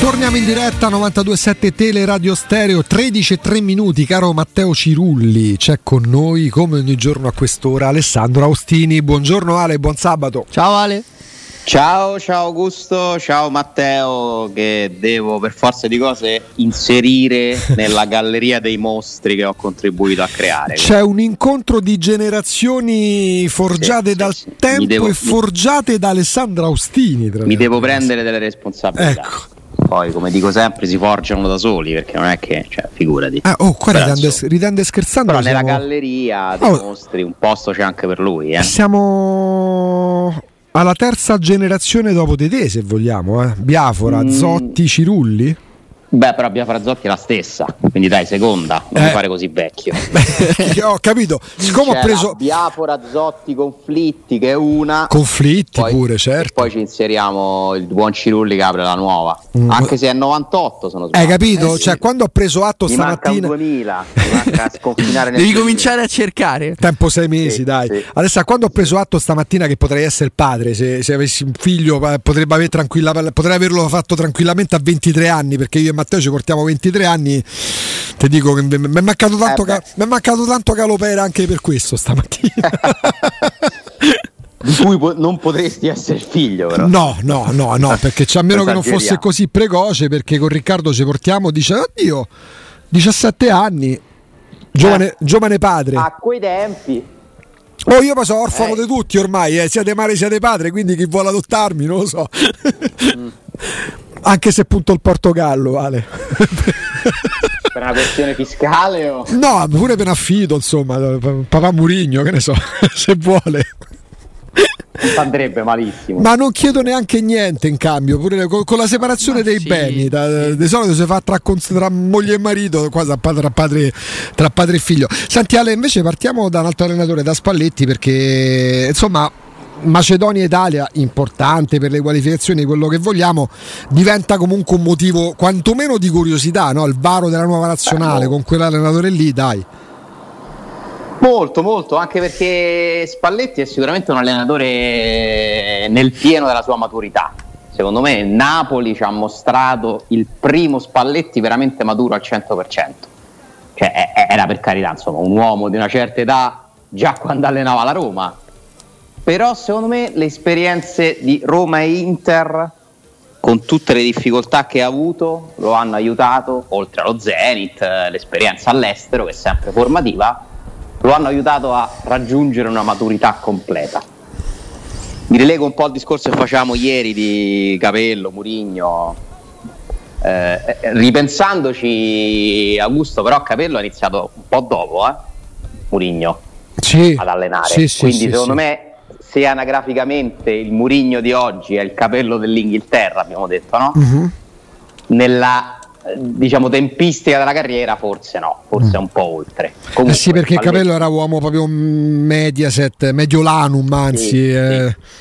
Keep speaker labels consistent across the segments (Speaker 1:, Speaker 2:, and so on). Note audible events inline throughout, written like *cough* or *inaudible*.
Speaker 1: Torniamo in diretta 927 Tele Radio Stereo 13 e 3 minuti caro Matteo Cirulli c'è con noi come ogni giorno a quest'ora Alessandro Austini buongiorno Ale buon sabato
Speaker 2: ciao Ale
Speaker 3: Ciao, ciao Augusto, ciao Matteo, che devo per forza di cose inserire *laughs* nella galleria dei mostri che ho contribuito a creare.
Speaker 1: C'è un incontro di generazioni forgiate sì, dal sì, tempo devo, e forgiate mi... da Alessandro Austini.
Speaker 3: mi devo prendere delle responsabilità. Ecco poi come dico sempre si forgiano da soli perché non è che cioè, figurati
Speaker 1: ah, oh qua ridende, ridende, scherzando
Speaker 3: però siamo... nella galleria dei oh. mostri un posto c'è anche per lui eh.
Speaker 1: siamo alla terza generazione dopo di te, se vogliamo, eh? Biafora, mm. Zotti, Cirulli?
Speaker 3: Beh, però Biafra Zotti è la stessa, quindi dai, seconda, non eh. fare così vecchio. *laughs*
Speaker 1: ho capito, siccome
Speaker 3: C'era
Speaker 1: ho preso...
Speaker 3: Biafora Zotti Conflitti, che è una...
Speaker 1: Conflitti poi, pure, certo.
Speaker 3: poi ci inseriamo il buon Cirulli che apre la nuova, mm. anche se è 98 sono
Speaker 1: sbagliato. Hai capito? Eh, cioè, quando ho preso atto
Speaker 3: mi
Speaker 1: stamattina...
Speaker 3: Manca 2000, *laughs* manca sconfinare
Speaker 2: nel Devi cominciare a cercare.
Speaker 1: Tempo sei mesi, sì, dai. Sì. Adesso, quando ho preso atto stamattina che potrei essere il padre, se, se avessi un figlio, eh, potrebbe aver potrei averlo fatto tranquillamente a 23 anni, perché io e Matteo ci portiamo 23 anni, ti dico che mi è mancato tanto, eh ca- mancato tanto calopera anche per questo stamattina.
Speaker 3: di cui po- non potresti essere figlio, però.
Speaker 1: No, no, no, no, perché a meno *laughs* che non fosse così precoce, perché con Riccardo ci portiamo, dice, oddio, 17 anni, giovane, eh. giovane padre.
Speaker 3: A quei tempi.
Speaker 1: Oh, io poi sono orfano eh. di tutti ormai, eh. siate madre, siate padre, quindi chi vuole adottarmi, non lo so. Mm. *laughs* Anche se punto il Portogallo, vale.
Speaker 3: per una questione fiscale o...
Speaker 1: No, pure per affido, insomma, papà Murigno, che ne so, *laughs* se vuole.
Speaker 3: Non andrebbe malissimo.
Speaker 1: Ma non chiedo neanche niente in cambio, pure con, con la separazione Ma dei sì, beni, da, sì. di solito si fa tra, tra, moglie e marito, qua tra padre, tra padre e figlio. Senti Ale, invece partiamo da un altro allenatore, da Spalletti, perché insomma Macedonia-Italia, importante per le qualificazioni, quello che vogliamo, diventa comunque un motivo quantomeno di curiosità, no? il varo della nuova nazionale con quell'allenatore lì, dai.
Speaker 3: Molto, molto, anche perché Spalletti è sicuramente un allenatore nel pieno della sua maturità. Secondo me Napoli ci ha mostrato il primo Spalletti veramente maturo al 100%. Cioè, era per carità, insomma, un uomo di una certa età già quando allenava la Roma, però secondo me le esperienze di Roma e Inter con tutte le difficoltà che ha avuto lo hanno aiutato oltre allo Zenit l'esperienza all'estero che è sempre formativa lo hanno aiutato a raggiungere una maturità completa. Mi rilego un po' al discorso che facevamo ieri di Capello, Murigno. Eh, eh ripensandoci Augusto però Capello ha iniziato un po' dopo eh? Murigno
Speaker 1: sì,
Speaker 3: ad allenare.
Speaker 1: Sì, sì,
Speaker 3: quindi secondo me se anagraficamente il Murigno di oggi è il capello dell'Inghilterra, abbiamo detto, no? Uh-huh. Nella diciamo tempistica della carriera forse no, forse mm. un po' oltre.
Speaker 1: Comunque, eh sì, perché il capello era uomo proprio Mediaset, Mediolanum, anzi. Sì, eh, sì.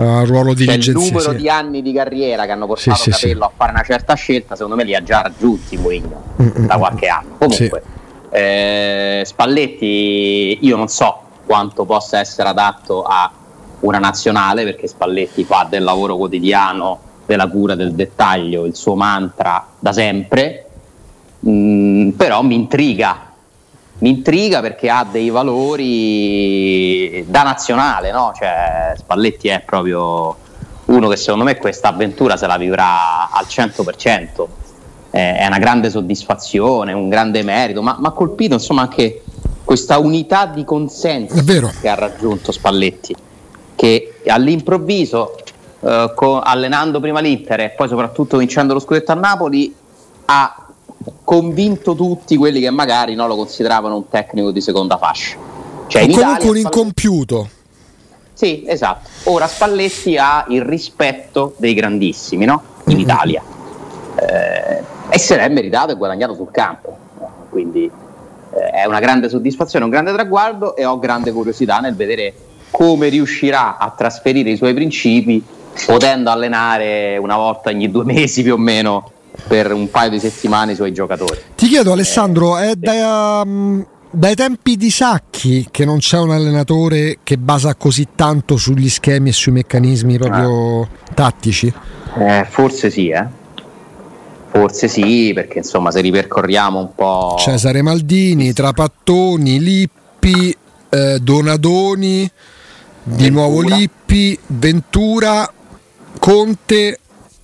Speaker 1: Uh, ruolo di
Speaker 3: cioè, il numero di anni di carriera che hanno portato sì, Capello a fare una certa scelta, secondo me li ha già raggiunti Mourinho da qualche anno. Comunque, eh, Spalletti, io non so quanto possa essere adatto a una nazionale perché Spalletti fa del lavoro quotidiano, della cura del dettaglio, il suo mantra da sempre, mm, però mi intriga, mi intriga perché ha dei valori da nazionale, no? cioè, Spalletti è proprio uno che secondo me questa avventura se la vivrà al 100%, è una grande soddisfazione, un grande merito, ma ha colpito insomma anche questa unità di consenso che ha raggiunto Spalletti che all'improvviso, eh, co- allenando prima l'Inter e poi soprattutto vincendo lo scudetto a Napoli, ha convinto tutti quelli che magari non lo consideravano un tecnico di seconda fascia.
Speaker 1: Cioè, comunque un incompiuto.
Speaker 3: Sì, esatto. Ora Spalletti ha il rispetto dei grandissimi, no? In mm-hmm. Italia. Eh, e se l'è meritato e guadagnato sul campo. Quindi eh, è una grande soddisfazione, un grande traguardo e ho grande curiosità nel vedere come riuscirà a trasferire i suoi principi potendo allenare una volta ogni due mesi più o meno per un paio di settimane i suoi giocatori.
Speaker 1: Ti chiedo Alessandro, è da, um, dai tempi di Sacchi che non c'è un allenatore che basa così tanto sugli schemi e sui meccanismi proprio ah. tattici?
Speaker 3: Eh, forse sì, eh. Forse sì, perché insomma se ripercorriamo un po'...
Speaker 1: Cesare Maldini, Trapattoni, Lippi, eh, Donadoni, di nuovo Lippi, Ventura, Conte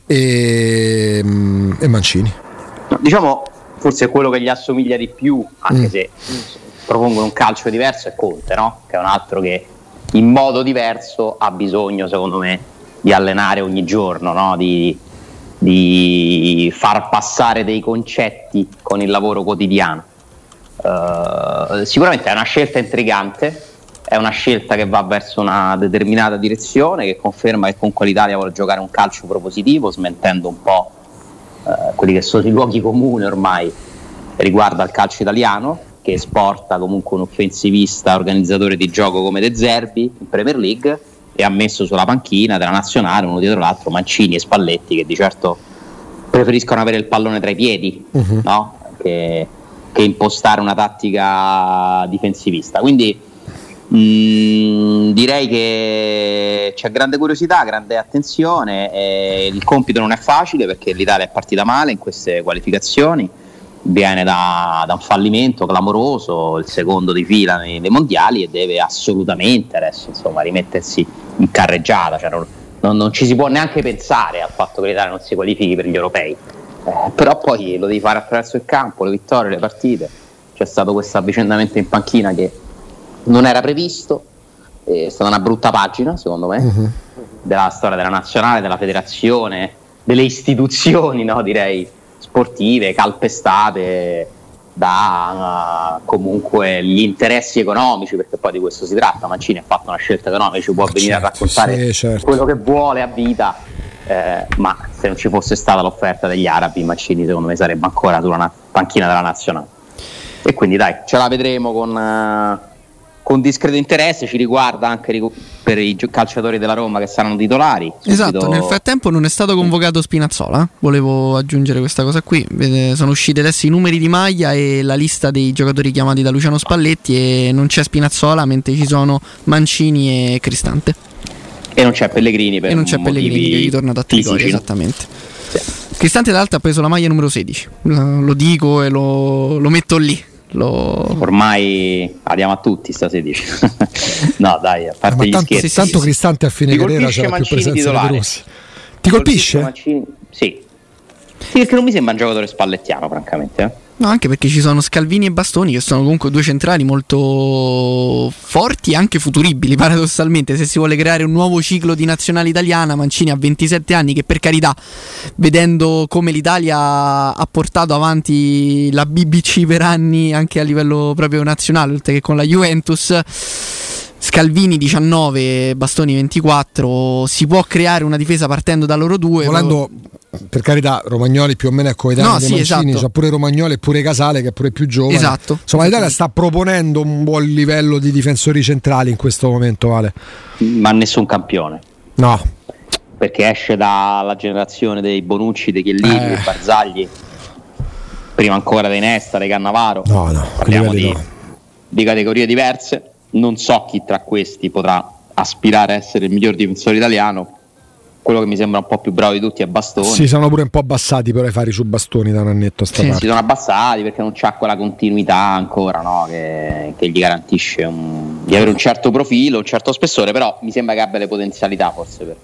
Speaker 1: e, mm, e Mancini.
Speaker 3: No, diciamo, forse quello che gli assomiglia di più, anche mm. se propongono un calcio diverso, è Conte, no? che è un altro che in modo diverso ha bisogno, secondo me, di allenare ogni giorno, no? di, di, far passare dei concetti con il lavoro quotidiano. Uh, sicuramente è una scelta intrigante, è una scelta che va verso una determinata direzione, che conferma che comunque l'Italia vuole giocare un calcio propositivo, smentendo un po' uh, quelli che sono i luoghi comuni ormai riguardo al calcio italiano, che esporta comunque un offensivista organizzatore di gioco come De Zerbi in Premier League e ha messo sulla panchina della nazionale uno dietro l'altro Mancini e Spalletti che di certo preferiscono avere il pallone tra i piedi uh-huh. no? che, che, impostare una tattica difensivista quindi mm, direi che c'è grande curiosità grande attenzione il compito non è facile perché l'Italia è partita male in queste qualificazioni viene da, da, un fallimento clamoroso, il secondo di fila nei, nei, mondiali e deve assolutamente adesso insomma, rimettersi in carreggiata, cioè non, non, non, ci si può neanche pensare al fatto che l'Italia non si qualifichi per gli europei, eh, però poi lo devi fare attraverso il campo, le vittorie, le partite, c'è stato questo avvicendamento in panchina che non era previsto, è stata una brutta pagina secondo me uh-huh. della storia della nazionale, della federazione, delle istituzioni no, direi sportive calpestate da uh, comunque gli interessi economici, perché poi di questo si tratta. Mancini ha fatto una scelta economica, ci può venire certo, a raccontare sì, certo. quello che vuole a vita, eh, ma se non ci fosse stata l'offerta degli arabi, Mancini secondo me sarebbe ancora sulla na- panchina della nazionale. E quindi dai, ce la vedremo con... Uh, con discreto interesse, ci riguarda anche per i calciatori della Roma che saranno titolari.
Speaker 2: Subito... Esatto, nel frattempo non è stato convocato Spinazzola, volevo aggiungere questa cosa qui, sono usciti adesso i numeri di maglia e la lista dei giocatori chiamati da Luciano Spalletti e non c'è Spinazzola mentre ci sono Mancini e Cristante.
Speaker 3: E non c'è Pellegrini per
Speaker 2: E non c'è Pellegrini che è ritornato a Trigoria, esattamente. Sì. Cristante d'Alta ha preso la maglia numero 16, lo dico e lo, lo metto lì
Speaker 3: lo... Ormai andiamo a tutti sta 16. *laughs* no, dai, a parte
Speaker 1: eh,
Speaker 3: gli
Speaker 1: tanto,
Speaker 3: scherzi.
Speaker 1: Tanto Cristante a fine carriera c'è più presenza titolare. di Rossi. Ti colpisce?
Speaker 3: Mancini? Sì. Sì, perché non mi sembra un giocatore spallettiano, francamente. Eh.
Speaker 2: No, anche perché ci sono Scalvini e Bastoni che sono comunque due centrali molto forti e anche futuribili, *laughs* paradossalmente. Se si vuole creare un nuovo ciclo di nazionale italiana, Mancini ha 27 anni che per carità, vedendo come l'Italia ha portato avanti la BBC per anni anche a livello proprio nazionale, oltre che con la Juventus Scalvini 19, Bastoni 24, si può creare una difesa partendo da loro due.
Speaker 1: Volendo, per carità, Romagnoli più o meno è coetaneo no, sì, Mancini, esatto. c'ha pure Romagnoli e pure Casale che è pure più giovane.
Speaker 2: Esatto.
Speaker 1: Insomma, l'Italia sta proponendo un buon livello di difensori centrali in questo momento, Vale.
Speaker 3: Ma nessun campione.
Speaker 1: No.
Speaker 3: Perché esce dalla generazione dei Bonucci, dei Chiellini, eh. dei Barzagli, prima ancora dei Nesta, dei Cannavaro.
Speaker 1: No, no,
Speaker 3: parliamo di, no. di categorie diverse non so chi tra questi potrà aspirare a essere il miglior difensore italiano. Quello che mi sembra un po' più bravo di tutti è Bastoni.
Speaker 1: Si sono pure un po' abbassati però i fari su Bastoni da un annetto a sta sì,
Speaker 3: Si sono abbassati perché non c'ha quella continuità ancora no? che, che, gli garantisce un, di avere un certo profilo, un certo spessore, però mi sembra che abbia le potenzialità forse per,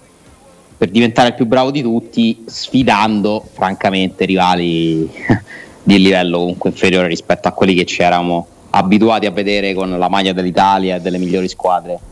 Speaker 3: per diventare il più bravo di tutti, sfidando francamente rivali *laughs* di livello comunque inferiore rispetto a quelli che c'eravamo abituati a vedere con la maglia dell'Italia e delle migliori squadre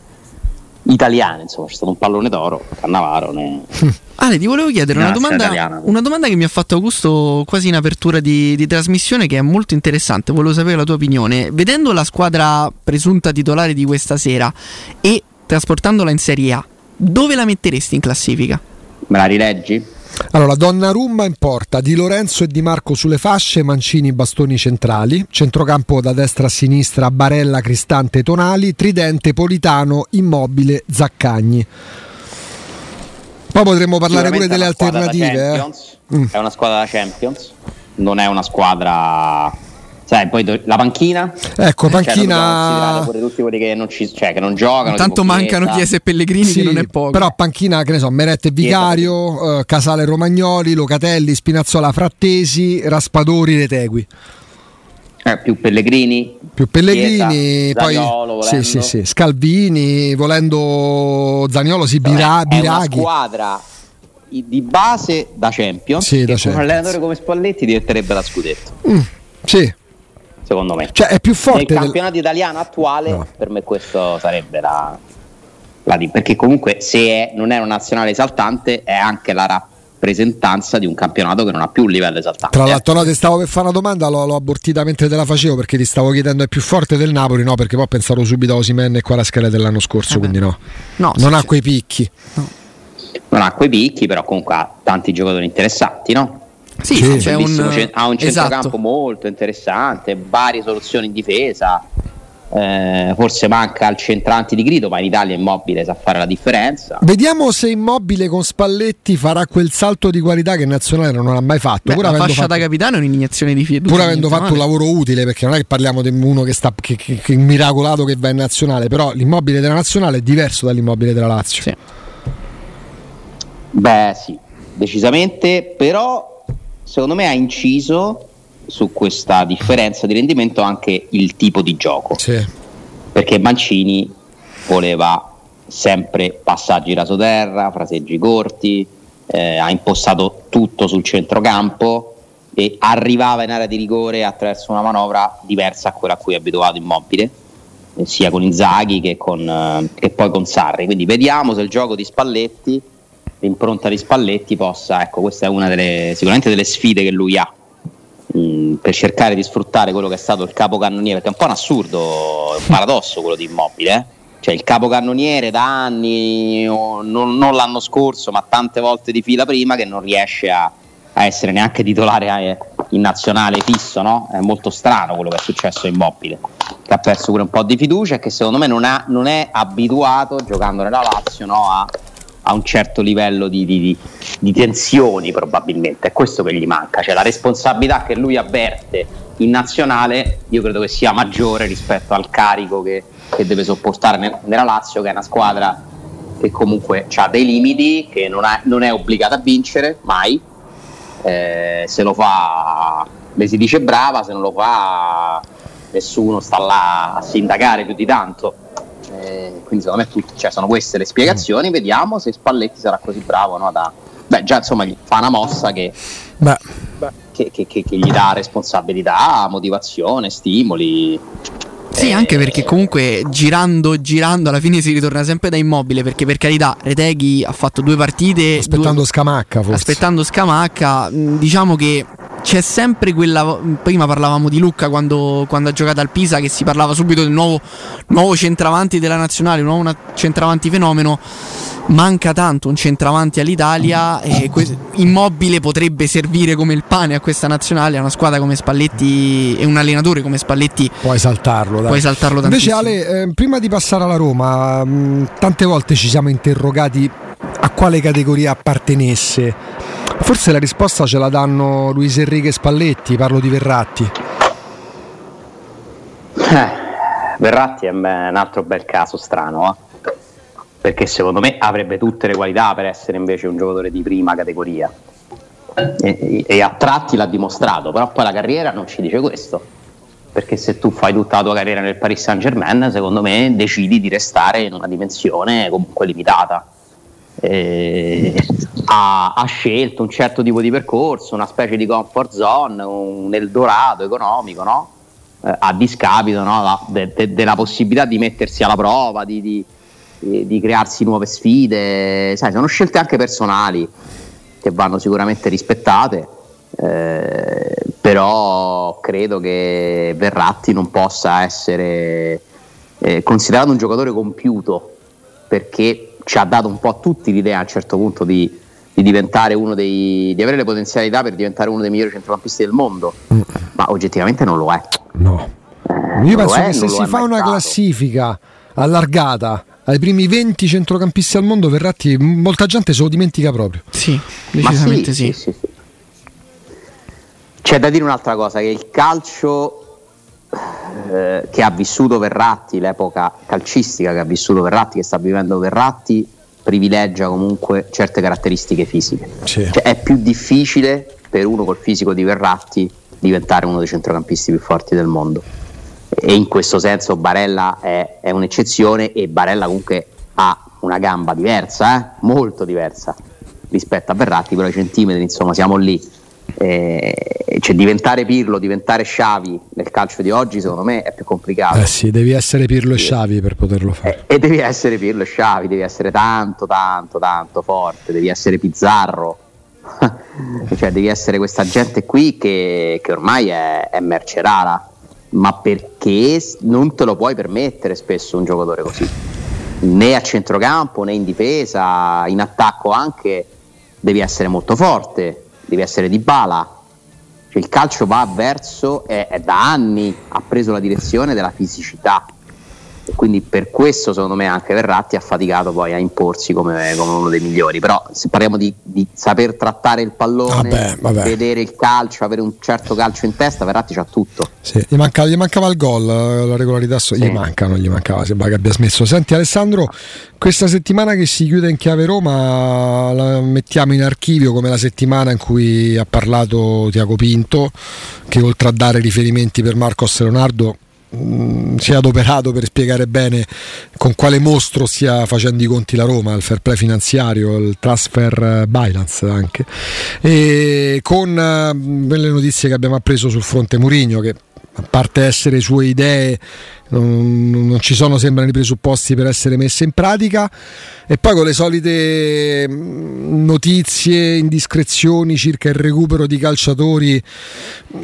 Speaker 3: italiane, insomma, c'è stato un pallone d'oro, Cannavaro. Ne... *laughs*
Speaker 2: Ale, ti volevo chiedere una domanda, una domanda, che mi ha fatto Augusto quasi in apertura di, di, trasmissione che è molto interessante, volevo sapere la tua opinione. Vedendo la squadra presunta titolare di questa sera e trasportandola in Serie A, dove la metteresti in classifica?
Speaker 3: Me la rileggi?
Speaker 1: Allora, Donnarumma in porta, Di Lorenzo e Di Marco sulle fasce, Mancini bastoni centrali, centrocampo da destra a sinistra, Barella, Cristante, Tonali, Tridente, Politano, Immobile, Zaccagni. Poi potremmo parlare pure delle alternative.
Speaker 3: Eh. Mm. È una squadra da Champions, non è una squadra Sai, poi la panchina.
Speaker 1: Ecco, cioè, panchina.
Speaker 3: Pure tutti quelli che non, ci, cioè, che non giocano.
Speaker 2: Tanto mancano Chiesa e Pellegrini, sì, che non è poco.
Speaker 1: Però panchina, che ne so, Merette Vicario, eh, Casale Romagnoli, Locatelli, Spinazzola Frattesi, Raspadori, Retegui.
Speaker 3: Eh, più Pellegrini.
Speaker 1: Più Pellegrini, Chiesa, poi Zaniolo, sì, sì, sì, Scalvini, volendo Zaniolo, si Bira, Biraghi. È una
Speaker 3: squadra di base da Champions. Sì, da Champions. un allenatore come Spalletti diventerebbe la scudetto.
Speaker 1: Mm, sì,
Speaker 3: secondo me.
Speaker 1: Cioè è più forte.
Speaker 3: Nel campionato del... italiano attuale, no. per me questo sarebbe la, la di, perché comunque se è, non è una nazionale esaltante è anche la rappresentanza di un campionato che non ha più un livello esaltante.
Speaker 1: Tra l'altro no, ti stavo per fare una domanda, l'ho, l'ho abortita mentre te la facevo perché ti stavo chiedendo è più forte del Napoli, no? Perché poi ho pensato subito a Osimen e qua la scheda dell'anno scorso, eh quindi no. no non ha quei picchi.
Speaker 3: No. Non ha quei picchi, però comunque ha tanti giocatori interessanti, no?
Speaker 2: Sì, sì. C'è un,
Speaker 3: ha un centrocampo esatto. molto interessante, varie soluzioni in difesa. Eh, forse manca il centrante di grido, ma in Italia Immobile sa fare la differenza.
Speaker 1: Vediamo se Immobile con Spalletti farà quel salto di qualità che Nazionale non ha mai fatto.
Speaker 2: Beh, pur la fascia fatto, da capitano è un'iniezione di fiducia.
Speaker 1: Pur avendo fatto un lavoro utile, perché non è che parliamo di uno che sta che, che, che miracolato che va in Nazionale, però l'immobile della Nazionale è diverso dall'immobile della Lazio. Sì.
Speaker 3: Beh, sì, decisamente, però secondo me ha inciso su questa differenza di rendimento anche il tipo di gioco.
Speaker 1: Sì.
Speaker 3: Perché Mancini voleva sempre passaggi rasoterra, fraseggi corti, eh, ha impostato tutto sul centrocampo e arrivava in area di rigore attraverso una manovra diversa a quella a cui è abituato Immobile, eh, sia con Inzaghi che, con, eh, che poi con Sarri. Quindi vediamo se il gioco di Spalletti l'impronta di Spalletti possa, ecco, questa è una delle sicuramente delle sfide che lui ha mh, mm, per cercare di sfruttare quello che è stato il capocannoniere, perché è un po' un assurdo, un paradosso quello di Immobile, eh? cioè il capocannoniere da anni, non, non, l'anno scorso, ma tante volte di fila prima, che non riesce a, a essere neanche titolare eh, in nazionale fisso, no? È molto strano quello che è successo a Immobile, che ha perso pure un po' di fiducia e che secondo me non, ha, non è abituato, giocando nella Lazio, no, a a un certo livello di, di, di, tensioni probabilmente, è questo che gli manca, cioè la responsabilità che lui avverte in nazionale io credo che sia maggiore rispetto al carico che, che deve sopportare nella Lazio che è una squadra che comunque ha dei limiti, che non, ha, non, è obbligata a vincere mai, eh, se lo fa le si dice brava, se non lo fa nessuno sta là a sindacare più di tanto eh, quindi secondo me tutti, cioè, sono queste le spiegazioni. Vediamo se Spalletti sarà così bravo no, da... Beh, già insomma fa una mossa che, che, che, che gli dà responsabilità, motivazione, stimoli.
Speaker 2: Sì, anche perché comunque girando, girando alla fine si ritorna sempre da immobile. Perché per carità, Reteghi ha fatto due partite.
Speaker 1: Aspettando
Speaker 2: due,
Speaker 1: Scamacca, forse.
Speaker 2: Aspettando Scamacca, diciamo che c'è sempre quella. Prima parlavamo di Lucca quando, quando, ha giocato al Pisa, che si parlava subito del nuovo, nuovo centravanti della nazionale, un nuovo centravanti fenomeno. Manca tanto un centravanti all'Italia. E que- immobile potrebbe servire come il pane a questa nazionale. A una squadra come Spalletti e un allenatore come Spalletti.
Speaker 1: Puoi saltarlo, dai.
Speaker 2: Puoi saltarlo tantissimo.
Speaker 1: Invece, Ale, eh, prima di passare alla Roma, mh, mm, tante volte ci siamo interrogati a quale categoria appartenesse Forse la risposta ce la danno Luis Enrique Spalletti, parlo di Verratti.
Speaker 3: Eh, Verratti è un altro bel caso strano, eh? perché secondo me avrebbe tutte le qualità per essere invece un giocatore di prima categoria. E, e, a tratti l'ha dimostrato, però poi la carriera non ci dice questo. Perché se tu fai tutta la tua carriera nel Paris Saint Germain, secondo me decidi di restare in una dimensione comunque limitata eh, ha, ha, scelto un certo tipo di percorso, una specie di comfort zone, un Eldorado economico, no? eh, a discapito no? La, de, de, della possibilità di mettersi alla prova, di, di, di, crearsi nuove sfide. Sai, sono scelte anche personali che vanno sicuramente rispettate. Eh, però credo che Verratti non possa essere eh, considerato un giocatore compiuto perché ci ha dato un po' a tutti l'idea a un certo punto di, di di diventare uno dei di avere le potenzialità per diventare uno dei migliori centrocampisti del mondo, mm. ma oggettivamente non lo è.
Speaker 1: No. Eh, Io penso è, che se si fa una classifica allargata ai primi 20 centrocampisti al mondo, Verratti, molta gente se lo dimentica proprio.
Speaker 2: Sì, decisamente sì, sì. sì, sì.
Speaker 3: C'è da dire un'altra cosa, che il calcio eh, che ha vissuto Verratti, l'epoca calcistica che ha vissuto Verratti, che sta vivendo Verratti, privilegia comunque certe caratteristiche fisiche. Sì. Cioè, è più difficile per uno col fisico di Verratti diventare uno dei centrocampisti più forti del mondo e in questo senso Barella è, è un'eccezione e Barella comunque ha una gamba diversa, eh? molto diversa rispetto a Verratti, però i centimetri insomma siamo lì. Eh, cioè diventare Pirlo, diventare Sciavi nel calcio di oggi secondo me è più complicato.
Speaker 1: Eh sì, devi essere Pirlo e Sciavi per poterlo fare.
Speaker 3: E, e devi essere Pirlo e Sciavi, devi essere tanto, tanto, tanto forte, devi essere Pizzarro. *laughs* cioè devi essere questa gente qui che, che ormai è, è merce rara ma perché non te lo puoi permettere spesso un giocatore così, né a centrocampo né in difesa, in attacco anche devi essere molto forte, devi essere di bala. Cioè, il calcio va verso, è, è da anni ha preso la direzione della fisicità e quindi per questo secondo me anche Verratti ha faticato poi a imporsi come, come uno dei migliori però se parliamo di, di saper trattare il pallone vabbè, vabbè. vedere il calcio avere un certo calcio in testa Verratti c'ha tutto
Speaker 1: sì, gli, manca, gli, mancava il gol la regolarità so, sì. gli manca non gli mancava sembra che abbia smesso senti Alessandro questa settimana che si chiude in chiave Roma la mettiamo in archivio come la settimana in cui ha parlato Tiago Pinto che oltre a dare riferimenti per Marcos Leonardo Mm, si è adoperato per spiegare bene con quale mostro stia facendo i conti la Roma, il fair play finanziario, il transfer balance anche, e con uh, le notizie che abbiamo appreso sul fronte Murigno che a parte essere sue idee non, non, ci sono sembrano i presupposti per essere messe in pratica. E poi con le solite mm, notizie, indiscrezioni circa il recupero di calciatori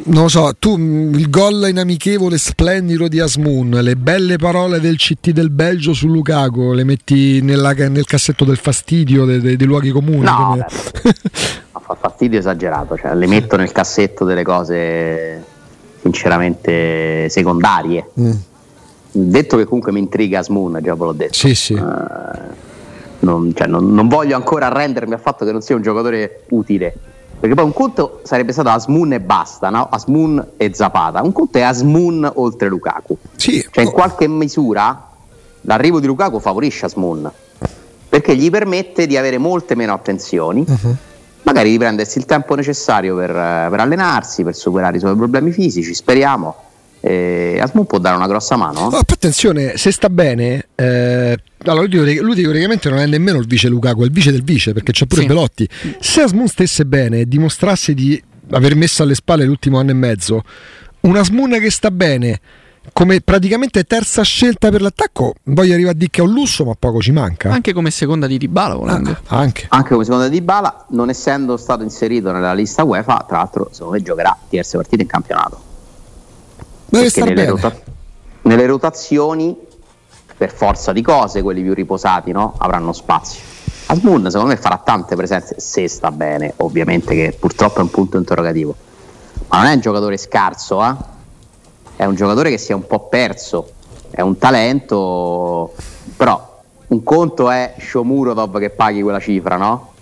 Speaker 1: non lo so, tu mm, il gol in amichevole splendido di Asmun le belle parole del CT del Belgio su Lukaku le metti nella, nel cassetto del fastidio dei, dei, dei luoghi comuni
Speaker 3: no, come... fa fastidio esagerato cioè, le metto nel cassetto delle cose sinceramente secondarie mm detto che comunque mi intriga Asmoon, già ve l'ho detto.
Speaker 1: Sì, sì.
Speaker 3: Uh, non, cioè, non, non, voglio ancora arrendermi al fatto che non sia un giocatore utile. Perché poi un conto sarebbe stato Asmoon e basta, no? Asmoon e Zapata. Un conto è Asmoon oltre Lukaku.
Speaker 1: Sì.
Speaker 3: Cioè, in qualche misura l'arrivo di Lukaku favorisce Asmoon perché gli permette di avere molte meno attenzioni. Uh-huh. Magari di prendersi il tempo necessario per, per allenarsi, per superare i suoi problemi fisici, speriamo eh, Asmun può dare una grossa mano.
Speaker 1: Oh, attenzione, se sta bene, eh, allora lui, lui, teoricamente non è nemmeno il vice Lukaku, è il vice del vice perché c'è pure sì. Belotti. Se Asmun stesse bene e dimostrasse di aver messo alle spalle l'ultimo anno e mezzo, una Asmun che sta bene come praticamente terza scelta per l'attacco, voglio arrivare a dire che è un lusso, ma poco ci manca.
Speaker 2: Anche come seconda di Dybala, volendo.
Speaker 1: Ah, anche.
Speaker 3: anche. come seconda di Dybala, non essendo stato inserito nella lista UEFA, tra l'altro, secondo me giocherà diverse partite in campionato.
Speaker 1: Deve star nelle,
Speaker 3: rota- nelle rotazioni, per forza di cose, quelli più riposati no? avranno spazio. Asmun secondo me farà tante presenze se sta bene, ovviamente che purtroppo è un punto interrogativo. Ma non è un giocatore scarso, eh? È un giocatore che si è un po' perso, è un talento, però un conto è Shomurodov che paghi quella cifra, no?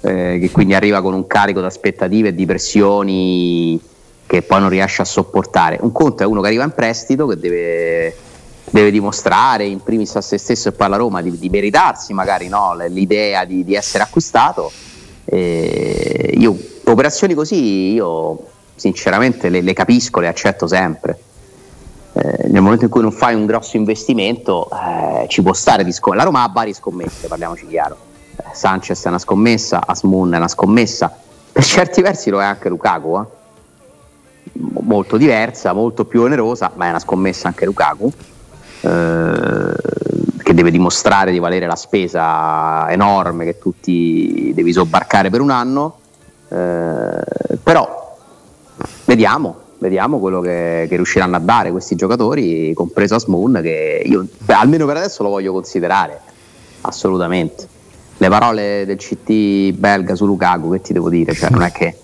Speaker 3: Eh, che quindi arriva con un carico di aspettative e di pressioni che poi non riesce a sopportare. Un conto è uno che arriva in prestito, che deve, deve dimostrare in primis a se stesso e poi alla Roma di, di meritarsi magari no, l'idea di, di, essere acquistato. E io, operazioni così io sinceramente le, le capisco, le accetto sempre. Eh, nel momento in cui non fai un grosso investimento eh, ci può stare di scommettere. La Roma ha varie scommesse, parliamoci chiaro. Eh, Sanchez è una scommessa, Asmun è una scommessa, per certi versi lo è anche Lukaku. Eh molto diversa, molto più onerosa, ma è una scommessa anche Lukaku, eh, che deve dimostrare di valere la spesa enorme che tutti devi sobbarcare per un anno, eh, però vediamo, vediamo quello che, che, riusciranno a dare questi giocatori, compreso Asmoon, che io beh, almeno per adesso lo voglio considerare, assolutamente. le parole del CT belga su Lukaku, che ti devo dire? Cioè, non è che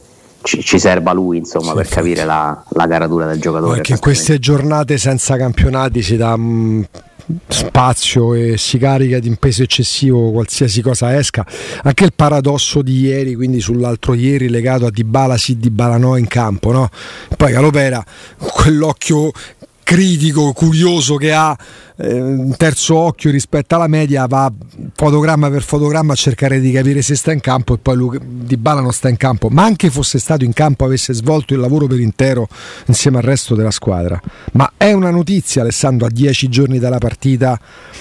Speaker 3: ci, ci serva lui insomma, sì, per infatti. capire la, la, caratura del giocatore.
Speaker 1: Perché in queste giornate senza campionati si dà mh, mm, spazio e si carica di un peso eccessivo qualsiasi cosa esca. Anche il paradosso di ieri, quindi sull'altro ieri legato a Dybala sì, Dybala no in campo, no? Poi Calopera, quell'occhio critico, curioso che ha eh, un terzo occhio rispetto alla media va fotogramma per fotogramma a cercare di capire se sta in campo e poi lui, Di Bala non sta in campo. Ma anche fosse stato in campo avesse svolto il lavoro per intero insieme al resto della squadra. Ma è una notizia Alessandro a dieci giorni dalla partita.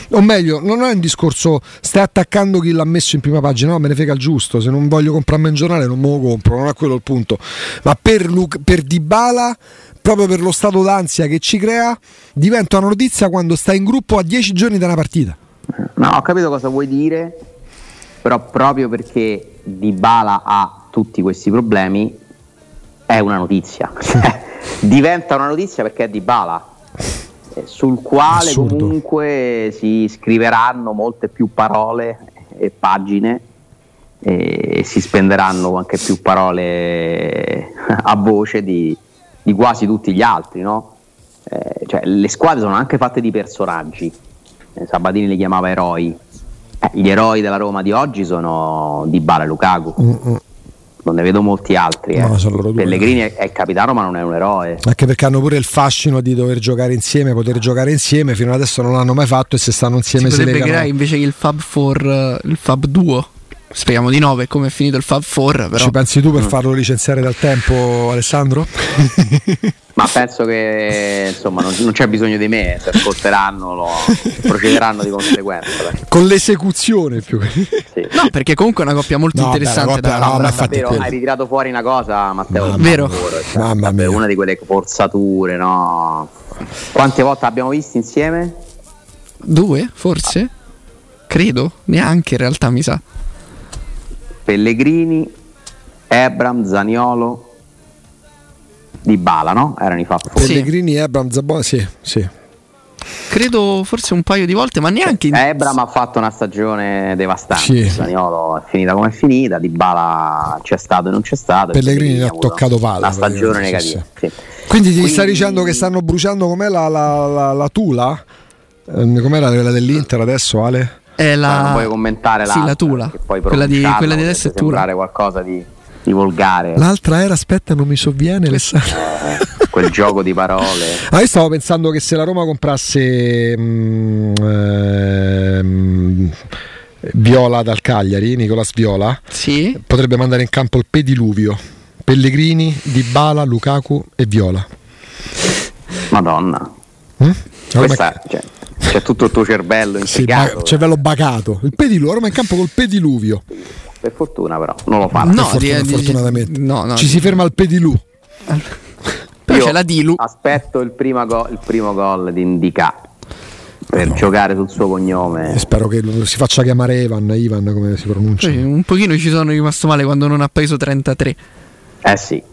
Speaker 1: O meglio non è un discorso stai attaccando chi l'ha messo in prima pagina. No me ne frega il giusto se non voglio comprarmi un giornale non me lo compro non è quello il punto. Ma per, Luca, per Di Bala proprio per lo stato d'ansia che ci crea, diventa una notizia quando stai in gruppo a 10 giorni da una partita.
Speaker 3: No, ho capito cosa vuoi dire, però proprio perché Dybala ha tutti questi problemi è una notizia. *laughs* *laughs* diventa una notizia perché è Dybala eh, sul quale Assurdo. comunque si scriveranno molte più parole e pagine e si spenderanno anche più parole a voce di, di quasi tutti gli altri, no? eh, cioè, le squadre sono anche fatte di personaggi, eh, Sabatini li chiamava eroi, eh, gli eroi della Roma di oggi sono Di Bala e Lukaku. Mm-mm. Non ne vedo molti altri. No, eh. Pellegrini è, è il capitano, ma non è un eroe.
Speaker 1: Anche perché hanno pure il fascino di dover giocare insieme, poter giocare insieme. Fino adesso non l'hanno mai fatto. E se stanno insieme
Speaker 2: si
Speaker 1: se
Speaker 2: potrebbe creare invece che il Fab 4, il Fab Duo Speriamo di no per come è finito il Fab 4. Però.
Speaker 1: Ci pensi tu per mm. farlo licenziare dal tempo, Alessandro? *laughs*
Speaker 3: Ma penso che insomma non, non c'è bisogno di me, se ascolteranno lo, procederanno di conseguenza. Perché.
Speaker 1: Con l'esecuzione più
Speaker 2: sì. No, perché comunque è una coppia molto no, interessante. Beh,
Speaker 3: coppia, da, no, da, davvero, hai ritirato fuori una cosa, Matteo.
Speaker 2: Mamma vero?
Speaker 3: Cioè, Mamma mia. Una di quelle forzature, no? Quante volte abbiamo visto insieme?
Speaker 2: Due, forse? Credo, neanche in realtà mi sa.
Speaker 3: Pellegrini, Ebram, Zaniolo, Di Bala, no? Erano i fatti.
Speaker 1: Pellegrini, Ebram, Zabona, sì, sì.
Speaker 2: Credo forse un paio di volte, ma neanche.
Speaker 3: In... Ebram ha fatto una stagione devastante. Sì. Zaniolo è finita come è finita. Di Bala c'è stato e non c'è stato.
Speaker 1: Pellegrini ha toccato palla.
Speaker 3: Una stagione negativa. Sì,
Speaker 1: sì. Quindi ti Quindi... stai dicendo che stanno bruciando com'è la, la, la, la Tula? Eh, com'era quella dell'Inter adesso, Ale?
Speaker 2: È la...
Speaker 3: non voglio commentare
Speaker 2: sì, la Tula. quella di, quella di adesso è Tula.
Speaker 3: qualcosa di, di, volgare.
Speaker 1: L'altra era, aspetta, non mi sovviene. Eh,
Speaker 3: quel gioco di parole. *laughs*
Speaker 1: Ah, io stavo pensando che se la Roma comprasse mm, ehm, Viola dal Cagliari, Nicolas Viola,
Speaker 2: sì.
Speaker 1: potrebbe mandare in campo il pediluvio. Pellegrini, Dybala, Lukaku e Viola.
Speaker 3: Madonna. Mm? Questa, cioè, c'è tutto il tuo cervello impiegato.
Speaker 1: Sì, cervello bacato. Il pediluvio, Roma in campo col pediluvio.
Speaker 3: Per fortuna però, non lo fa.
Speaker 1: No, per fortuna, di, fortunatamente. No, no, Ci si ferma al pedilù.
Speaker 2: Poi c'è la Dilu.
Speaker 3: Aspetto il, go- il primo gol di Indica per no. giocare sul suo cognome.
Speaker 1: E spero che si faccia chiamare Evan, Ivan come si pronuncia.
Speaker 2: Sì, un pochino ci sono rimasto male quando non ha preso 33.
Speaker 3: Eh sì,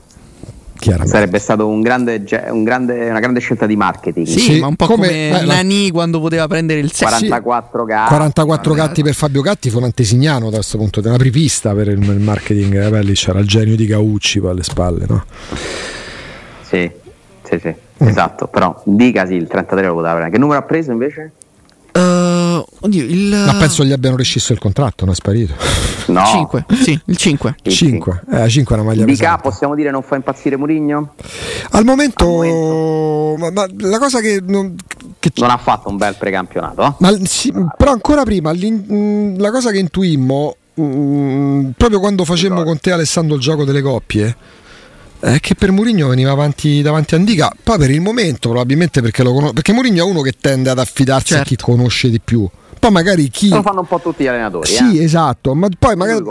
Speaker 3: Sarebbe stata un un una grande scelta di marketing.
Speaker 2: Sì, sì ma un po' come, come Nani la... quando poteva prendere il
Speaker 3: 6. 44 gatti.
Speaker 1: 44 gatti per Fabio Gatti fu un antesignano da questo punto, una pripista per il, il marketing. Eh, beh, lì c'era il genio di Gaucci alle spalle, no?
Speaker 3: Sì, sì, sì, mm. esatto. Però dicasi il 33 lo poteva prendere. Che numero ha preso invece?
Speaker 2: Oddio, il...
Speaker 1: Ma penso gli abbiano rescisso il contratto, non è sparito. *laughs*
Speaker 2: No. 5, sì, il 5.
Speaker 1: Il 5, eh, 5 è una maglia
Speaker 3: Di pesante. possiamo dire non fa impazzire Murigno?
Speaker 1: Al momento, Al momento... Ma, ma, la cosa che non, che
Speaker 3: non ha fatto un bel precampionato. Eh?
Speaker 1: Ma, sì, però ancora prima, la cosa che intuimmo, mh, mm, proprio quando facemmo con te Alessandro il gioco delle coppie, è che per Mourinho veniva avanti davanti a Andica, poi per il momento probabilmente perché lo conosce, perché Mourinho è uno che tende ad affidarsi certo. a chi certo. conosce di più. Poi magari chi
Speaker 3: lo fanno un po' tutti gli allenatori,
Speaker 1: Sì,
Speaker 3: eh?
Speaker 1: esatto, ma poi magari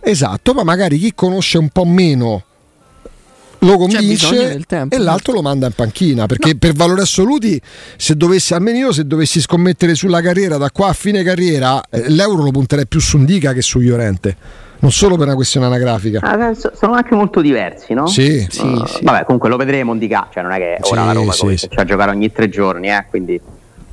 Speaker 1: Esatto, poi magari chi conosce un po' meno lo convince tempo, e l'altro lo manda in panchina perché no. per valori assoluti se dovessi almeno io se dovessi scommettere sulla carriera da qua a fine carriera eh, l'euro lo punterei più su Ndica che su Llorente non solo per una questione anagrafica.
Speaker 3: Ah, sono anche molto diversi, no?
Speaker 1: Sì,
Speaker 2: sì, uh, sì.
Speaker 3: Vabbè, comunque lo vedremo di cioè non è che ora sì, la Roma sì, comincia a giocare ogni tre giorni, eh, quindi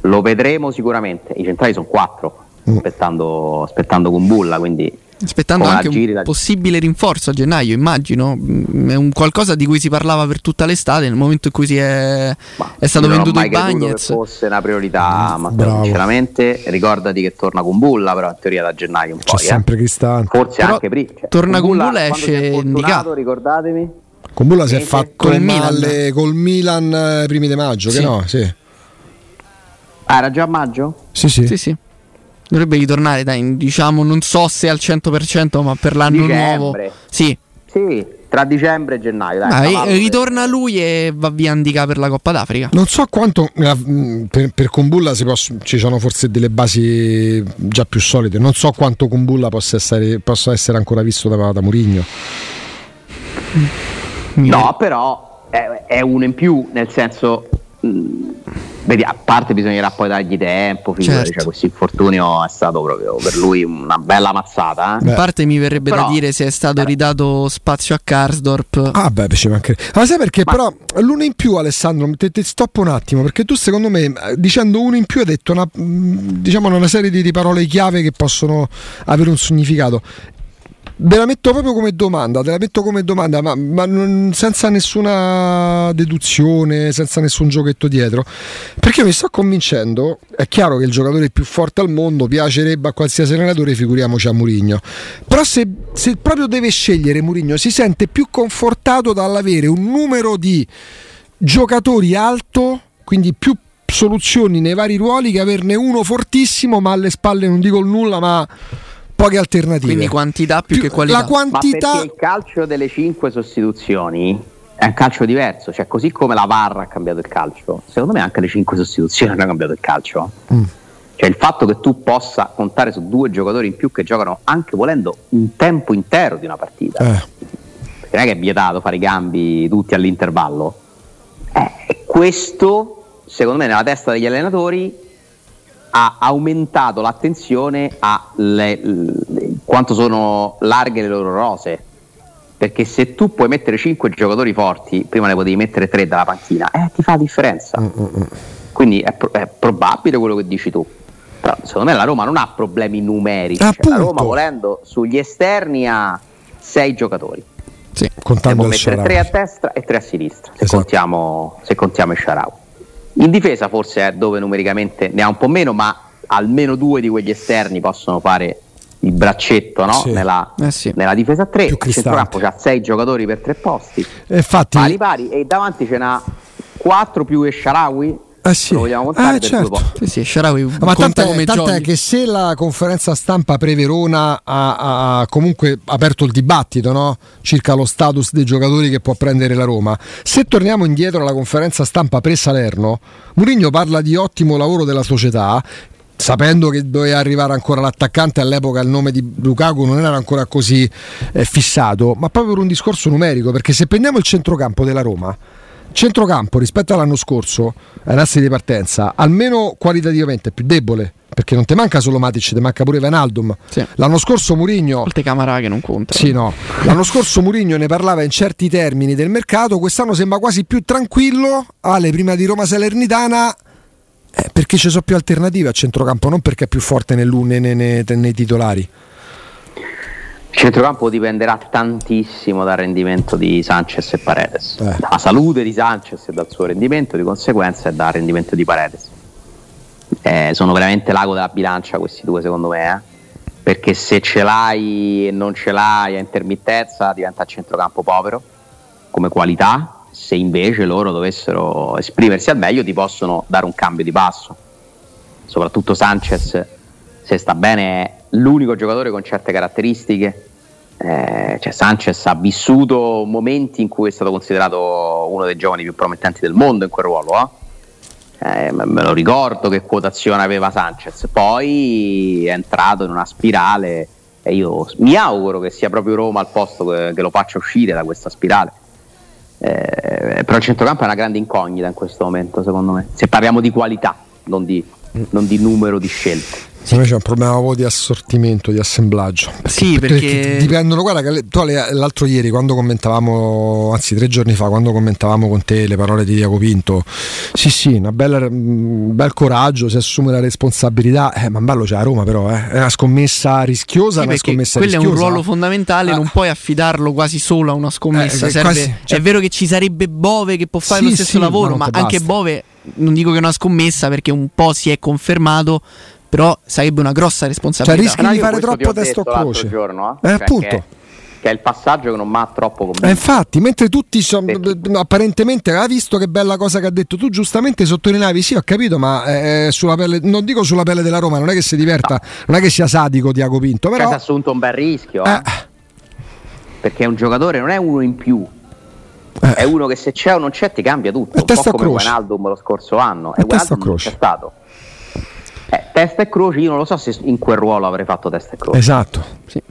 Speaker 3: lo vedremo sicuramente. I centrali sono quattro. mm. aspettando, aspettando Kumbulla, quindi
Speaker 2: Aspettando anche un da... possibile rinforzo a gennaio, immagino. Mm, è un qualcosa di cui si parlava per tutta l'estate, nel momento in cui si è, è stato venduto il Bagnets.
Speaker 3: che fosse una priorità, ma sinceramente ricordati che torna con Bulla, però in teoria da gennaio un
Speaker 1: C'è po'. C'è sempre eh. Cristante.
Speaker 3: Forse però anche prima.
Speaker 2: Cioè, torna con Bulla, esce indicato.
Speaker 3: Ricordatemi.
Speaker 1: Con Bulla si è fatto col Milan, col Milan eh, primi di maggio, sì. che no? Sì.
Speaker 3: Ah, era già a maggio?
Speaker 1: Sì, sì.
Speaker 2: sì, sì. Dovrebbe ritornare, dai, diciamo, non so se al 100%, ma per l'anno
Speaker 3: dicembre.
Speaker 2: nuovo. Sì.
Speaker 3: Sì, tra dicembre e gennaio. Dai,
Speaker 2: ah, ritorna lui e va via Andica per la Coppa d'Africa.
Speaker 1: Non so quanto eh, per, per Kumbulla posso, ci sono forse delle basi già più solide. Non so quanto Kumbulla possa essere, possa essere ancora visto da, da Murigno.
Speaker 3: No, però è, è uno in più, nel senso. Mh, mm, Vedi, a parte bisognerà poi dargli tempo, figurati, certo. cioè, questo infortunio è stato proprio per lui una bella mazzata.
Speaker 2: Eh? A parte mi verrebbe però, da dire se è stato eh. ridato spazio a Karsdorp.
Speaker 1: Ah beh, ci manca. Ma sai perché? Ma... Però l'uno in più Alessandro, ti, ti stoppo un attimo, perché tu secondo me dicendo uno in più hai detto una, diciamo una serie di, di parole chiave che possono avere un significato. Ve la metto proprio come domanda, te la metto come domanda, ma, ma non, senza nessuna deduzione, senza nessun giochetto dietro. Perché mi sto convincendo, è chiaro che il giocatore più forte al mondo piacerebbe a qualsiasi allenatore, figuriamoci a Murigno. Però se, se proprio deve scegliere Murigno, si sente più confortato dall'avere un numero di giocatori alto, quindi più soluzioni nei vari ruoli, che averne uno fortissimo, ma alle spalle non dico nulla, ma poche alternative.
Speaker 2: Quindi quantità più, più che qualità.
Speaker 1: La quantità...
Speaker 3: Ma il calcio delle cinque sostituzioni è un calcio diverso, cioè così come la VAR ha cambiato il calcio, secondo me anche le cinque sostituzioni *laughs* hanno cambiato il calcio. Mm. Cioè il fatto che tu possa contare su due giocatori in più che giocano anche volendo un tempo intero di una partita. Eh. Non è che è vietato fare i cambi tutti all'intervallo. Eh, questo, secondo me, nella testa degli allenatori ha aumentato l'attenzione a le, le, quanto sono larghe le loro rose. Perché se tu puoi mettere 5 giocatori forti, prima ne potevi mettere 3 dalla panchina, eh, ti fa la differenza. Mm-mm. Quindi è, pro- è, probabile quello che dici tu. Però secondo me la Roma non ha problemi numerici. Cioè, la Roma volendo sugli esterni ha 6 giocatori.
Speaker 1: Sì, contando
Speaker 3: il mettere 3 a destra e 3 a sinistra, se, esatto. contiamo, se contiamo il Sharawi. In difesa forse è dove numericamente ne ha un po' meno, ma almeno due di quegli esterni possono fare il braccetto no? sì. Nella, eh sì. nella, difesa 3. Il centrocampo c'ha 6 giocatori per 3 posti.
Speaker 1: Infatti...
Speaker 3: Pari pari e davanti ce n'ha 4 più Esharawi
Speaker 1: eh sì. Lo vogliamo contare eh, certo.
Speaker 2: Sì, sì, Sharawi
Speaker 1: ma tant'è, tant'è che se la conferenza stampa pre-Verona ha, ha, comunque aperto il dibattito no? circa lo status dei giocatori che può prendere la Roma, se torniamo indietro alla conferenza stampa pre-Salerno, Mourinho parla di ottimo lavoro della società sapendo che doveva arrivare ancora l'attaccante all'epoca il nome di Lukaku non era ancora così eh, fissato ma proprio per un discorso numerico perché se prendiamo il centrocampo della Roma centrocampo rispetto all'anno scorso, ai nassi di partenza, almeno qualitativamente più debole. Perché non ti manca solo Matic, ti manca pure Venaldum.
Speaker 2: Sì.
Speaker 1: L'anno scorso Murigno.
Speaker 2: Molte Camara che non conta.
Speaker 1: Sì, no. L'anno scorso Murigno ne parlava in certi termini del mercato. Quest'anno sembra quasi più tranquillo. Ale, prima di Roma Salernitana. Eh, perché ci sono più alternative a centrocampo, non perché è più forte nei, nei, nei, nei titolari.
Speaker 3: Il centrocampo dipenderà tantissimo dal rendimento di Sanchez e Paredes, eh. dalla salute di Sanchez e dal suo rendimento, di conseguenza e dal rendimento di Paredes. Eh, sono veramente l'ago della bilancia questi due secondo me, eh? perché se ce l'hai e non ce l'hai a intermittenza diventa centrocampo povero come qualità, se invece loro dovessero esprimersi al meglio ti possono dare un cambio di passo, soprattutto Sanchez se sta bene è l'unico giocatore con certe caratteristiche. Eh, cioè Sanchez ha vissuto momenti in cui è stato considerato uno dei giovani più promettenti del mondo in quel ruolo. Eh? Eh, me lo ricordo che quotazione aveva Sanchez, poi è entrato in una spirale e io mi auguro che sia proprio Roma al posto che, che lo faccia uscire da questa spirale. Eh, però il centrocampo è una grande incognita in questo momento, secondo me, se parliamo di qualità, non di, non di numero di scelte.
Speaker 1: Secondo me c'è un problema proprio di assortimento, di assemblaggio.
Speaker 2: Perché, sì, perché, perché
Speaker 1: dipendono. Guarda, che tu l'altro ieri, quando commentavamo, anzi tre giorni fa, quando commentavamo con te le parole di Diaco Pinto, sì, sì, una bella, un bel coraggio, si assume la responsabilità. Eh, ma bello c'è a Roma, però eh. è una scommessa rischiosa.
Speaker 2: Sì,
Speaker 1: una scommessa
Speaker 2: quello
Speaker 1: rischiosa.
Speaker 2: è un ruolo fondamentale, ah. non puoi affidarlo quasi solo a una scommessa. Eh, quasi, cioè, è vero che ci sarebbe Bove che può fare sì, lo stesso lavoro, ma, ma anche Bove, non dico che è una scommessa perché un po' si è confermato però sarebbe una grossa responsabilità.
Speaker 1: Cioè rischi di fare troppo testo a croce.
Speaker 3: Giorno, eh? Eh,
Speaker 1: cioè appunto.
Speaker 3: Che, che, è il passaggio che non mi ha troppo convinto.
Speaker 1: Eh, infatti, mentre tutti sono, apparentemente ha visto che bella cosa che ha detto, tu giustamente sottolineavi, sì ho capito, ma eh, sulla pelle, non dico sulla pelle della Roma, non è che si diverta, no. non è che sia sadico Diaco Pinto, però...
Speaker 3: ha assunto un bel rischio, eh. perché un giocatore non è uno in più, eh. È uno che se c'è o non c'è ti cambia tutto. È un po' come Wijnaldum lo scorso anno.
Speaker 1: È Wijnaldum c'è
Speaker 3: stato. Eh, testa e croce, io non lo so se in quel ruolo avrei fatto testa e croce.
Speaker 1: Esatto.
Speaker 2: Sì.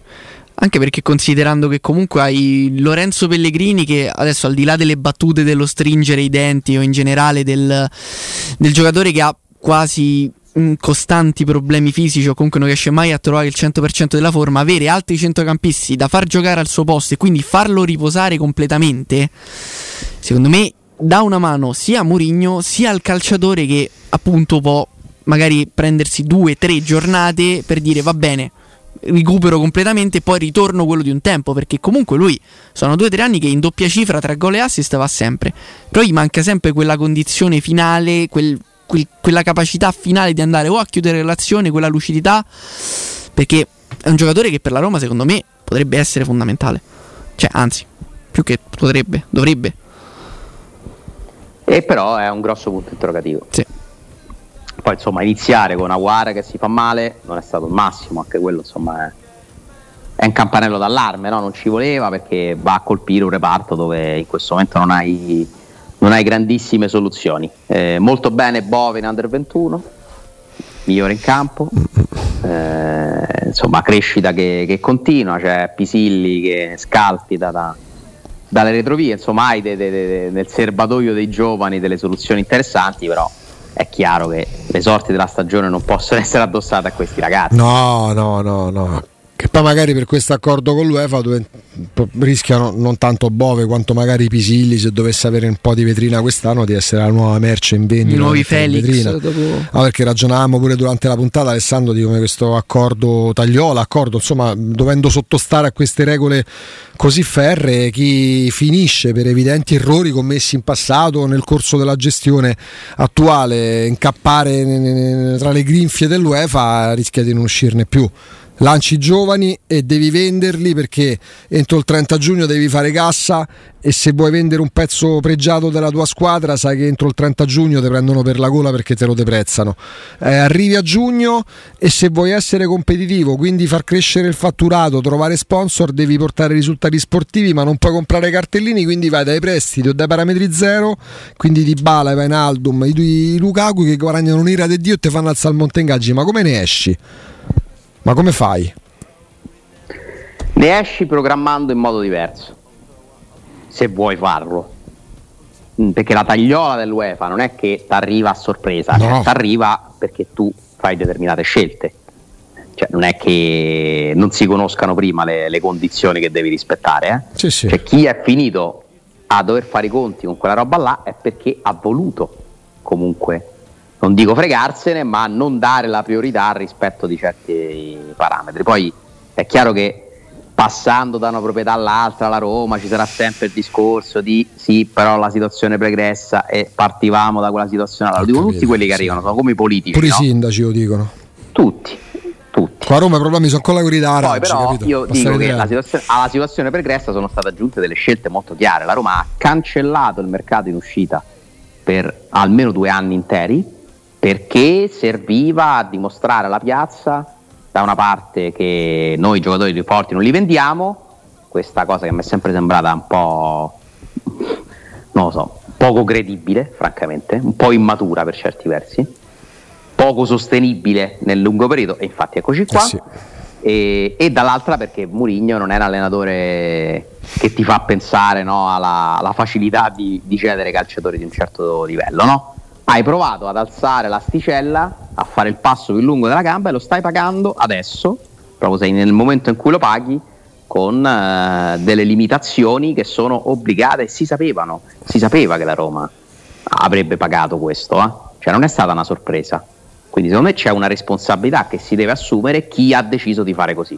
Speaker 2: Anche perché considerando che comunque hai Lorenzo Pellegrini che adesso al di là delle battute dello stringere i denti o in generale del, del giocatore che ha quasi costanti problemi fisici o comunque non riesce mai a trovare il 100% della forma, avere altri centrocampisti da far giocare al suo posto e quindi farlo riposare completamente, secondo me dà una mano sia a Mourinho sia al calciatore che appunto può magari prendersi due, tre giornate per dire va bene, recupero completamente e poi ritorno quello di un tempo perché comunque lui sono due o tre anni che in doppia cifra tra gol e assist va sempre. Però gli manca sempre quella condizione finale quel, quel, quella capacità finale di andare o a chiudere l'azione quella lucidità perché è un giocatore che per la Roma secondo me potrebbe essere fondamentale. Cioè anzi più che potrebbe dovrebbe.
Speaker 3: E però è un grosso punto interrogativo.
Speaker 2: Sì
Speaker 3: poi insomma iniziare con Aguara che si fa male non è stato il massimo, anche quello insomma è, è un campanello d'allarme, no? non ci voleva perché va a colpire un reparto dove in questo momento non hai, non hai grandissime soluzioni. Eh, molto bene Bove in Under 21, migliore in campo, eh, insomma crescita che, che, continua, c'è Pisilli che scalpita da, dalle retrovie, insomma hai de, de, de, nel serbatoio dei giovani delle soluzioni interessanti, però è chiaro che le sorti della stagione non possono *laughs* essere addossate a questi ragazzi.
Speaker 1: No, no, no, no. Che poi magari per questo accordo con l'UEFA rischiano non tanto Bove quanto magari Pisilli se dovesse avere un po' di vetrina quest'anno di essere la nuova merce in vendita.
Speaker 2: I nuovi Felix. Dopo...
Speaker 1: Ah, perché ragionavamo pure durante la puntata Alessandro di come questo accordo tagliola, accordo insomma dovendo sottostare a queste regole così ferre chi finisce per evidenti errori commessi in passato nel corso della gestione attuale incappare tra le grinfie dell'UEFA rischia di non uscirne più lanci giovani e devi venderli perché entro il 30 giugno devi fare cassa e se vuoi vendere un pezzo pregiato della tua squadra sai che entro il 30 giugno ti prendono per la gola perché te lo deprezzano. Eh, arrivi a giugno e se vuoi essere competitivo, quindi far crescere il fatturato, trovare sponsor, devi portare risultati sportivi ma non puoi comprare cartellini, quindi vai dai prestiti o dai parametri zero, quindi di Bala, Vainaldum, i, i Lukaku che guadagnano un'ira di Dio e ti fanno alzare il monte ingaggi, ma come ne esci? Ma come fai?
Speaker 3: Ne esci programmando in modo diverso, se vuoi farlo. Mm, perché la tagliola dell'UEFA non è che ti arriva a sorpresa, no. cioè ti arriva perché tu fai determinate scelte. Cioè, non è che non si conoscano prima le, le condizioni che devi rispettare. Eh?
Speaker 1: Sì, sì.
Speaker 3: Cioè, chi è finito a dover fare i conti con quella roba là è perché ha voluto comunque non dico fregarsene, ma non dare la priorità rispetto di certi parametri. Poi è chiaro che passando da una proprietà all'altra, alla Roma, ci sarà sempre il discorso di sì, però la situazione pregressa e partivamo da quella situazione. Lo dico tutti quelli che arrivano, sono come i politici.
Speaker 1: Pure
Speaker 3: no?
Speaker 1: i sindaci lo dicono.
Speaker 3: Tutti. Tutti.
Speaker 1: Qua a Roma i problemi sono con la guida
Speaker 3: Poi però capito? io Passare dico che situazione, alla situazione pregressa sono state aggiunte delle scelte molto chiare. La Roma ha cancellato il mercato in uscita per almeno due anni interi perché serviva a dimostrare alla piazza da una parte che noi giocatori più forti non li vendiamo, questa cosa che mi è sempre sembrata un po' non lo so, poco credibile, francamente, un po' immatura per certi versi, poco sostenibile nel lungo periodo, e infatti eccoci qua. Eh sì. e, e, dall'altra perché Murigno non è un allenatore che ti fa pensare no, alla, alla, facilità di, di cedere calciatori di un certo livello, no? Hai provato ad alzare l'asticella, a fare il passo più lungo della gamba e lo stai pagando adesso, proprio sei nel momento in cui lo paghi, con uh, delle limitazioni che sono obbligate si sapevano, si sapeva che la Roma avrebbe pagato questo, eh? cioè non è stata una sorpresa. Quindi secondo me c'è una responsabilità che si deve assumere chi ha deciso di fare così.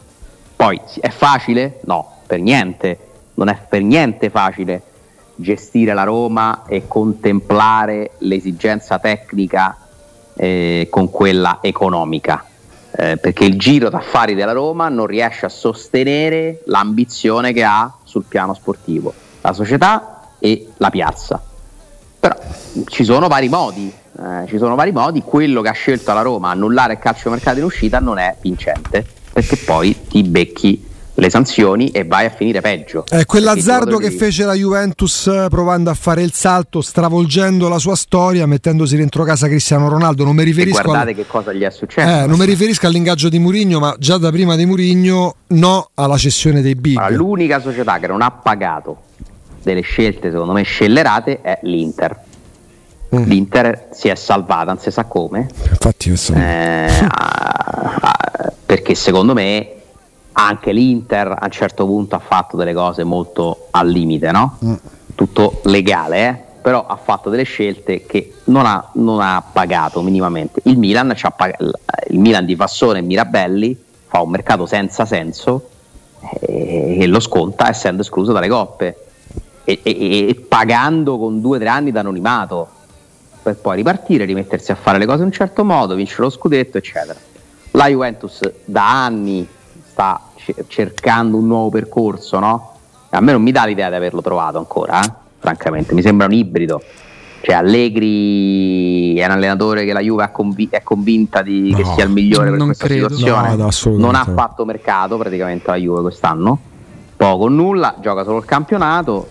Speaker 3: Poi è facile? No, per niente, non è per niente facile gestire la Roma e contemplare l'esigenza tecnica eh, con quella economica. Eh, perché il giro d'affari della Roma non riesce a sostenere l'ambizione che ha sul piano sportivo, la società e la piazza. Però ci sono vari modi, eh, ci sono vari modi, quello che ha scelto la Roma, annullare il calcio mercato in uscita, non è vincente, perché poi ti becchi le sanzioni e vai a finire peggio.
Speaker 1: È quell'azzardo che fece la Juventus eh, provando a fare il salto, stravolgendo la sua storia, mettendosi dentro casa Cristiano Ronaldo. Non mi riferisco,
Speaker 3: guardate al... che cosa gli è successo.
Speaker 1: Eh, non mi riferisco all'ingaggio di Murigno, ma già da prima di Murigno no alla cessione dei big.
Speaker 3: Allora, l'unica società che non ha pagato delle scelte, secondo me, scellerate è l'Inter. Mm. L'Inter si è salvata, non si sa come.
Speaker 1: Infatti, io so.
Speaker 3: eh, perché secondo me anche l'Inter a un certo punto ha fatto delle cose molto al limite, no? Mm. Tutto legale, eh? però ha fatto delle scelte che non ha, non ha pagato minimamente. Il Milan, pag- il Milan di Fassone e Mirabelli fa un mercato senza senso eh, e lo sconta essendo escluso dalle coppe e, e, e pagando con due o tre anni d'anonimato per poi ripartire, rimettersi a fare le cose in un certo modo, vincere lo scudetto, eccetera. La Juventus da anni sta cercando un nuovo percorso, no? A me non mi dà l'idea di averlo trovato ancora, eh? francamente, mi sembra un ibrido. Cioè Allegri è un allenatore che la Juve convi- è convinta di, no, che sia il migliore per questa credo. situazione. No, non ha fatto mercato praticamente la Juve quest'anno, poco o nulla, gioca solo il campionato,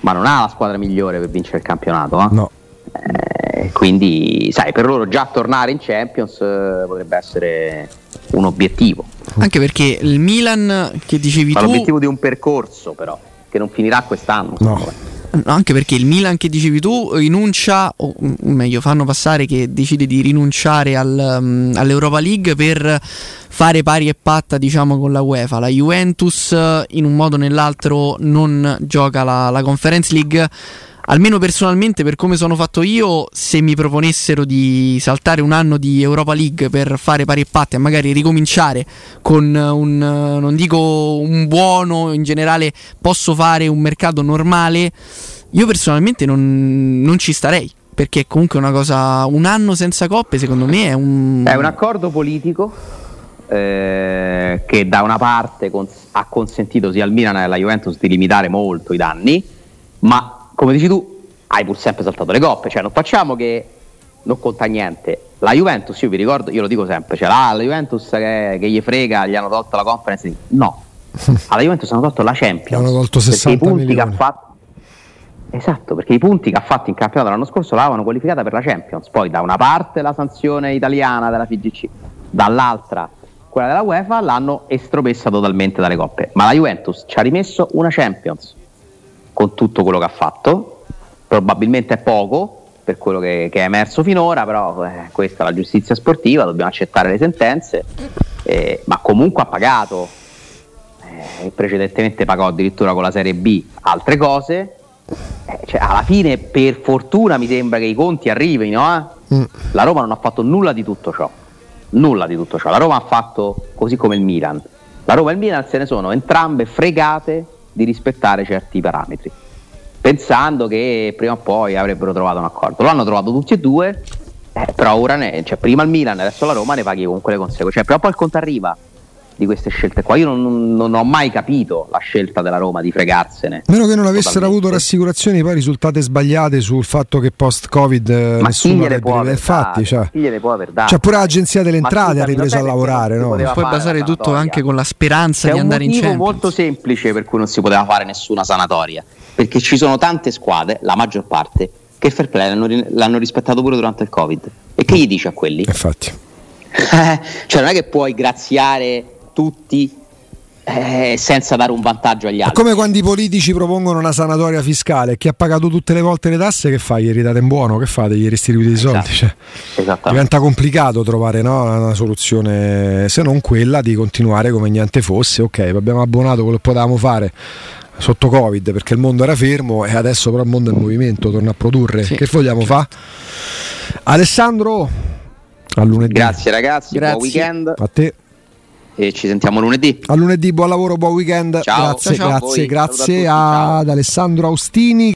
Speaker 3: ma non ha la squadra migliore per vincere il campionato. Eh?
Speaker 1: No.
Speaker 3: Eh, quindi, sai, per loro già tornare in Champions eh, potrebbe essere un obiettivo.
Speaker 2: Anche perché il Milan, che dicevi
Speaker 3: Ma
Speaker 2: tu...
Speaker 3: l'obiettivo di un percorso, però, che non finirà quest'anno.
Speaker 1: No.
Speaker 2: No, anche perché il Milan che dicevi tu rinuncia, o meglio, fanno passare che decide di rinunciare al, um, all'Europa League per fare pari e patta, diciamo, con la UEFA. La Juventus, in un modo o nell'altro, non gioca la, la Conference League almeno personalmente per come sono fatto io, se mi proponessero di saltare un anno di Europa League per fare pari e patti e magari ricominciare con un, non dico un buono, in generale posso fare un mercato normale, io personalmente non, non ci starei. Perché comunque una cosa, un anno senza coppe secondo me è un...
Speaker 3: È un accordo politico eh, che da una parte cons- ha consentito sia al Milan che alla Juventus di limitare molto i danni, ma come dici tu, hai pur sempre saltato le coppe, cioè non facciamo che non conta niente. La Juventus, io vi ricordo, io lo dico sempre, cioè la, la Juventus che, che, gli frega, gli hanno tolto la conference, no. *laughs* Alla Juventus hanno tolto la Champions.
Speaker 1: Hanno tolto 60 perché i punti milioni. che ha fatto
Speaker 3: Esatto, perché i punti che ha fatto in campionato l'anno scorso l'avevano qualificata per la Champions. Poi da una parte la sanzione italiana della FIGC, dall'altra quella della UEFA l'hanno estropessa totalmente dalle coppe. Ma la Juventus ci ha rimesso una Champions con tutto quello che ha fatto. Probabilmente è poco per quello che, che è emerso finora, però eh, questa è la giustizia sportiva, dobbiamo accettare le sentenze, eh, ma comunque ha pagato. Eh, precedentemente pagò addirittura con la Serie B altre cose. Eh, cioè, alla fine, per fortuna, mi sembra che i conti arrivino. Eh. Mm. La Roma non ha fatto nulla di tutto ciò. Nulla di tutto ciò. La Roma ha fatto così come il Milan. La Roma e il Milan se ne sono entrambe fregate di rispettare certi parametri, pensando che prima o poi avrebbero trovato un accordo. Lo hanno trovato tutti e due, eh, però ora ne, cioè, prima il Milan adesso la Roma ne paghi comunque le conseguenze. Cioè, o poi il conto arriva di queste scelte qua. Io non, non, ho mai capito la scelta della Roma di fregarsene.
Speaker 1: Meno che non avessero totalmente. avuto rassicurazioni poi risultate sbagliate sul fatto che post-Covid
Speaker 3: eh, Ma
Speaker 1: nessuno
Speaker 3: avrebbe può aver
Speaker 1: fatti. Cioè.
Speaker 3: Chi gliele può aver dato?
Speaker 1: Cioè pure l'agenzia delle entrate ha ripreso a lavorare. No?
Speaker 2: Puoi basare tutto anche con la speranza
Speaker 3: C'è
Speaker 2: di andare in
Speaker 3: Champions.
Speaker 2: È
Speaker 3: un motivo molto semplice per cui non si poteva fare nessuna sanatoria. Perché ci sono tante squadre, la maggior parte, che il fair play l'hanno, l'hanno rispettato pure durante il Covid. E che gli dice a quelli?
Speaker 1: Infatti. *laughs*
Speaker 3: Cioè non è che puoi graziare tutti eh, senza dare un vantaggio agli altri.
Speaker 1: È come quando i politici propongono una sanatoria fiscale, chi ha pagato tutte le volte le tasse che fa? Gli ridate in buono, che fate? Gli restituite i soldi? Esatto. Cioè, diventa complicato trovare no, una soluzione se non quella di continuare come niente fosse, ok, abbiamo abbonato quello che potevamo fare sotto Covid perché il mondo era fermo e adesso però il mondo è in movimento, torna a produrre. Sì. Che vogliamo fare? Alessandro, a lunedì.
Speaker 3: Grazie ragazzi, Grazie. buon weekend.
Speaker 1: A te
Speaker 3: e ci sentiamo lunedì.
Speaker 1: A lunedì, buon lavoro, buon weekend.
Speaker 3: Ciao.
Speaker 1: Grazie,
Speaker 3: ciao,
Speaker 1: grazie, grazie ad Alessandro Austini.